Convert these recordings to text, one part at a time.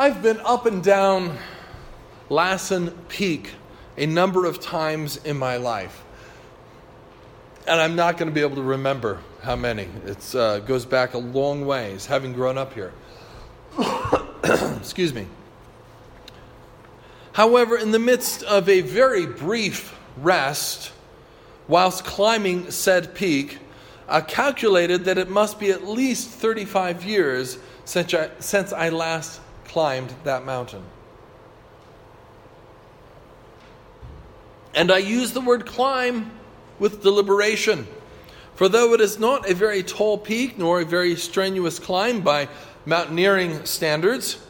I've been up and down Lassen Peak a number of times in my life. And I'm not going to be able to remember how many. It uh, goes back a long ways, having grown up here. Excuse me. However, in the midst of a very brief rest, whilst climbing said peak, I calculated that it must be at least 35 years since I, since I last climbed that mountain. And I use the word climb with deliberation. For though it is not a very tall peak nor a very strenuous climb by mountaineering standards,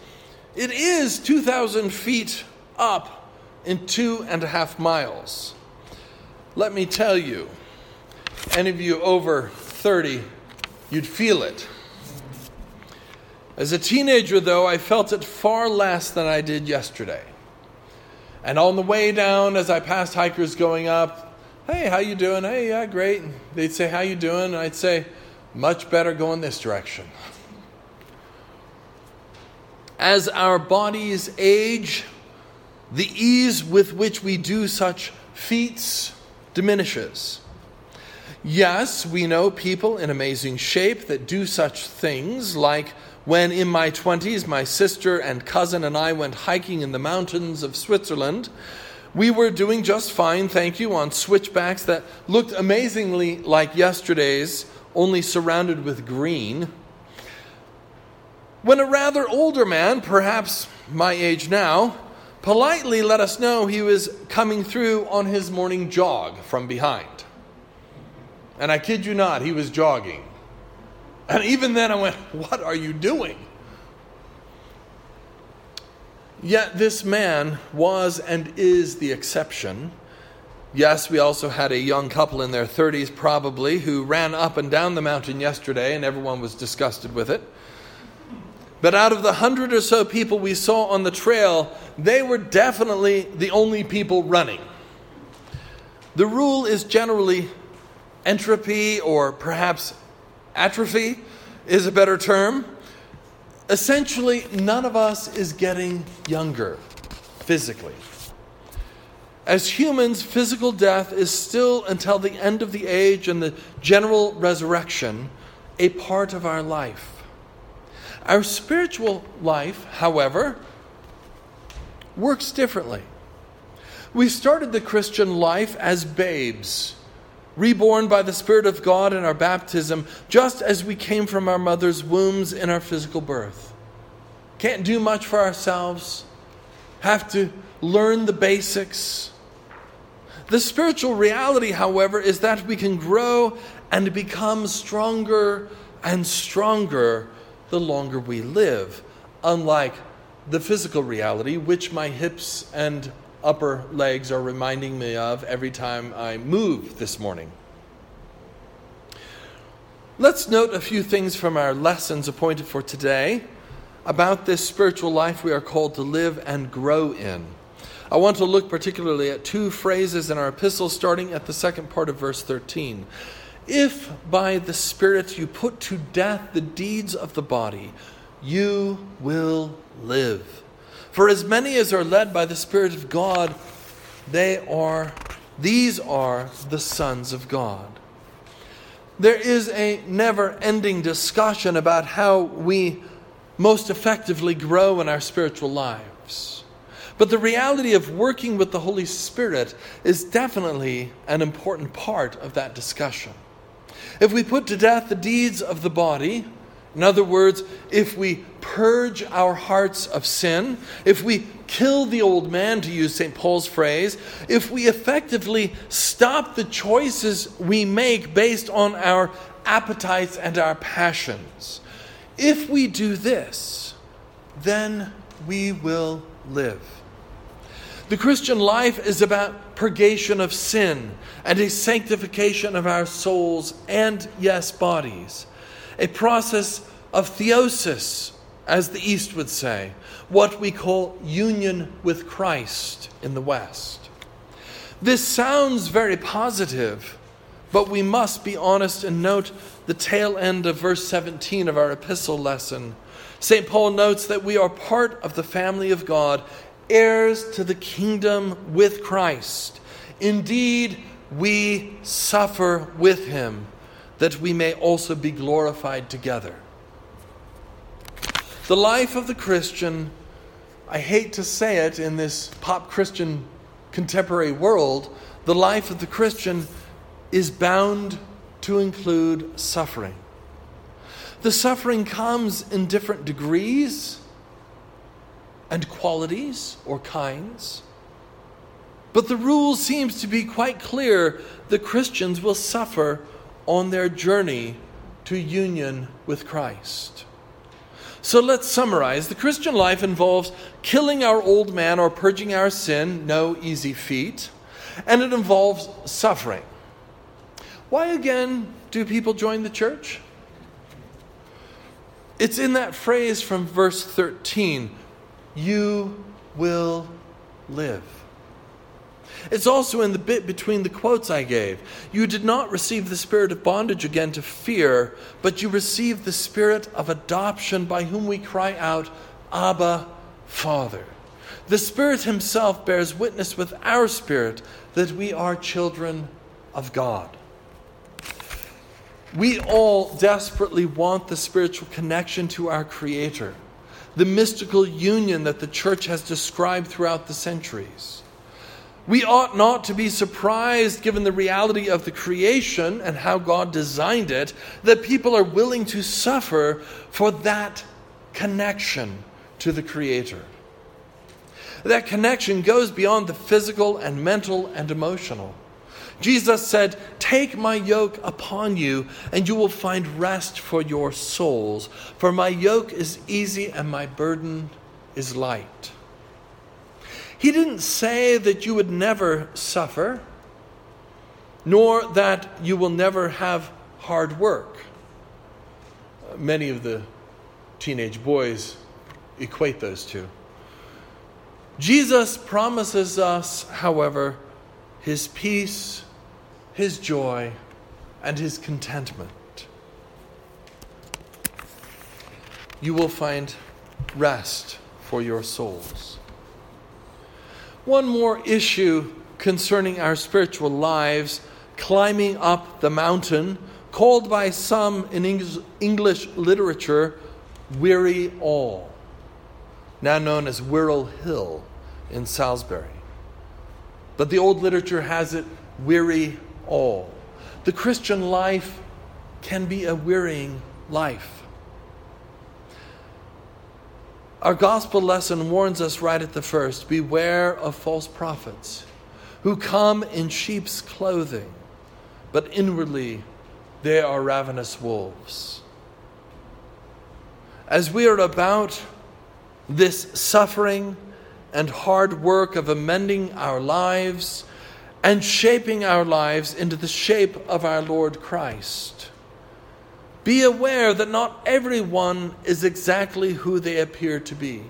it is 2,000 feet up in two and a half miles. Let me tell you, any of you over 30, you'd feel it. As a teenager, though, I felt it far less than I did yesterday. And on the way down, as I passed hikers going up, hey, how you doing? Hey, yeah, great. They'd say, how you doing? And I'd say, much better going this direction. As our bodies age, the ease with which we do such feats diminishes. Yes, we know people in amazing shape that do such things, like when in my 20s my sister and cousin and I went hiking in the mountains of Switzerland. We were doing just fine, thank you, on switchbacks that looked amazingly like yesterday's, only surrounded with green. When a rather older man, perhaps my age now, politely let us know he was coming through on his morning jog from behind. And I kid you not, he was jogging. And even then I went, What are you doing? Yet this man was and is the exception. Yes, we also had a young couple in their 30s, probably, who ran up and down the mountain yesterday, and everyone was disgusted with it. But out of the hundred or so people we saw on the trail, they were definitely the only people running. The rule is generally entropy or perhaps atrophy is a better term. Essentially, none of us is getting younger physically. As humans, physical death is still, until the end of the age and the general resurrection, a part of our life. Our spiritual life, however, works differently. We started the Christian life as babes reborn by the Spirit of God in our baptism, just as we came from our mother's wombs in our physical birth. Can't do much for ourselves, have to learn the basics. The spiritual reality, however, is that we can grow and become stronger and stronger the longer we live, unlike the physical reality, which my hips and upper legs are reminding me of every time I move this morning. Let's note a few things from our lessons appointed for today about this spiritual life we are called to live and grow in. I want to look particularly at two phrases in our epistle, starting at the second part of verse 13. If by the Spirit you put to death the deeds of the body, you will live. For as many as are led by the Spirit of God, they are, these are the sons of God. There is a never ending discussion about how we most effectively grow in our spiritual lives. But the reality of working with the Holy Spirit is definitely an important part of that discussion. If we put to death the deeds of the body, in other words, if we purge our hearts of sin, if we kill the old man, to use St. Paul's phrase, if we effectively stop the choices we make based on our appetites and our passions, if we do this, then we will live. The Christian life is about purgation of sin and a sanctification of our souls and, yes, bodies a process of theosis, as the East would say, what we call union with Christ in the West. This sounds very positive, but we must be honest and note the tail end of verse 17 of our epistle lesson. St. Paul notes that we are part of the family of God, heirs to the kingdom with Christ. Indeed, we suffer with him, that we may also be glorified together. The life of the Christian, I hate to say it in this pop Christian contemporary world, the life of the Christian is bound to include suffering. The suffering comes in different degrees and qualities or kinds. But the rule seems to be quite clear the Christians will suffer on their journey to union with Christ. So let's summarize. The Christian life involves killing our old man or purging our sin, no easy feat, and it involves suffering. Why again do people join the church? It's in that phrase from verse 13 you will live. It's also in the bit between the quotes I gave. You did not receive the spirit of bondage again to fear, but you received the spirit of adoption by whom we cry out, Abba, Father. The Spirit Himself bears witness with our spirit that we are children of God. We all desperately want the spiritual connection to our Creator, the mystical union that the church has described throughout the centuries. We ought not to be surprised, given the reality of the creation and how God designed it, that people are willing to suffer for that connection to the Creator. That connection goes beyond the physical and mental and emotional. Jesus said, Take my yoke upon you, and you will find rest for your souls. For my yoke is easy and my burden is light. He didn't say that you would never suffer, nor that you will never have hard work. Many of the teenage boys equate those two. Jesus promises us, however, his peace his joy, and his contentment. You will find rest for your souls. One more issue concerning our spiritual lives climbing up the mountain, called by some in English literature Weary All, now known as Wirral Hill in Salisbury. But the old literature has it Weary all. The Christian life can be a wearying life. Our gospel lesson warns us right at the first beware of false prophets who come in sheep's clothing, but inwardly they are ravenous wolves. As we are about this suffering and hard work of amending our lives, and shaping our lives into the shape of our Lord Christ. Be aware that not everyone is exactly who they appear to be.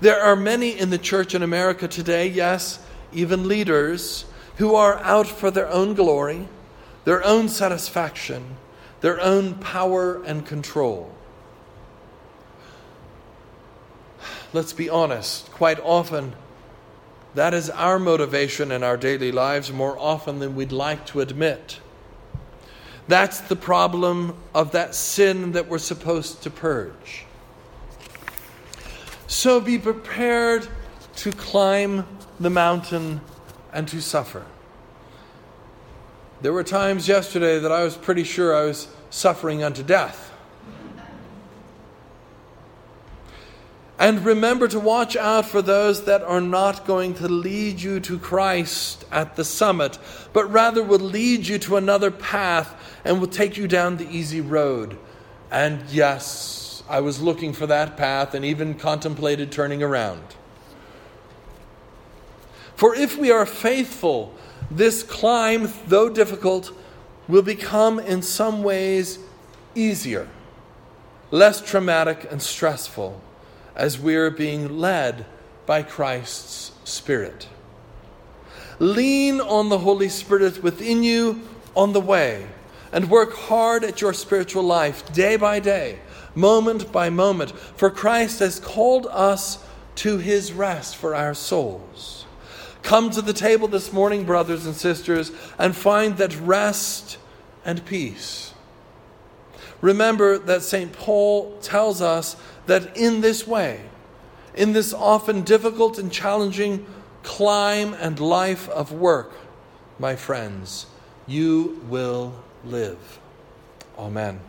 There are many in the church in America today, yes, even leaders, who are out for their own glory, their own satisfaction, their own power and control. Let's be honest, quite often that is our motivation in our daily lives more often than we'd like to admit. That's the problem of that sin that we're supposed to purge. So be prepared to climb the mountain and to suffer. There were times yesterday that I was pretty sure I was suffering unto death. And remember to watch out for those that are not going to lead you to Christ at the summit, but rather will lead you to another path and will take you down the easy road. And yes, I was looking for that path and even contemplated turning around. For if we are faithful, this climb, though difficult, will become in some ways easier, less traumatic and stressful as we're being led by Christ's Spirit. Lean on the Holy Spirit within you on the way and work hard at your spiritual life day by day, moment by moment, for Christ has called us to his rest for our souls. Come to the table this morning, brothers and sisters, and find that rest and peace. Remember that St. Paul tells us that in this way, in this often difficult and challenging climb and life of work, my friends, you will live. Amen.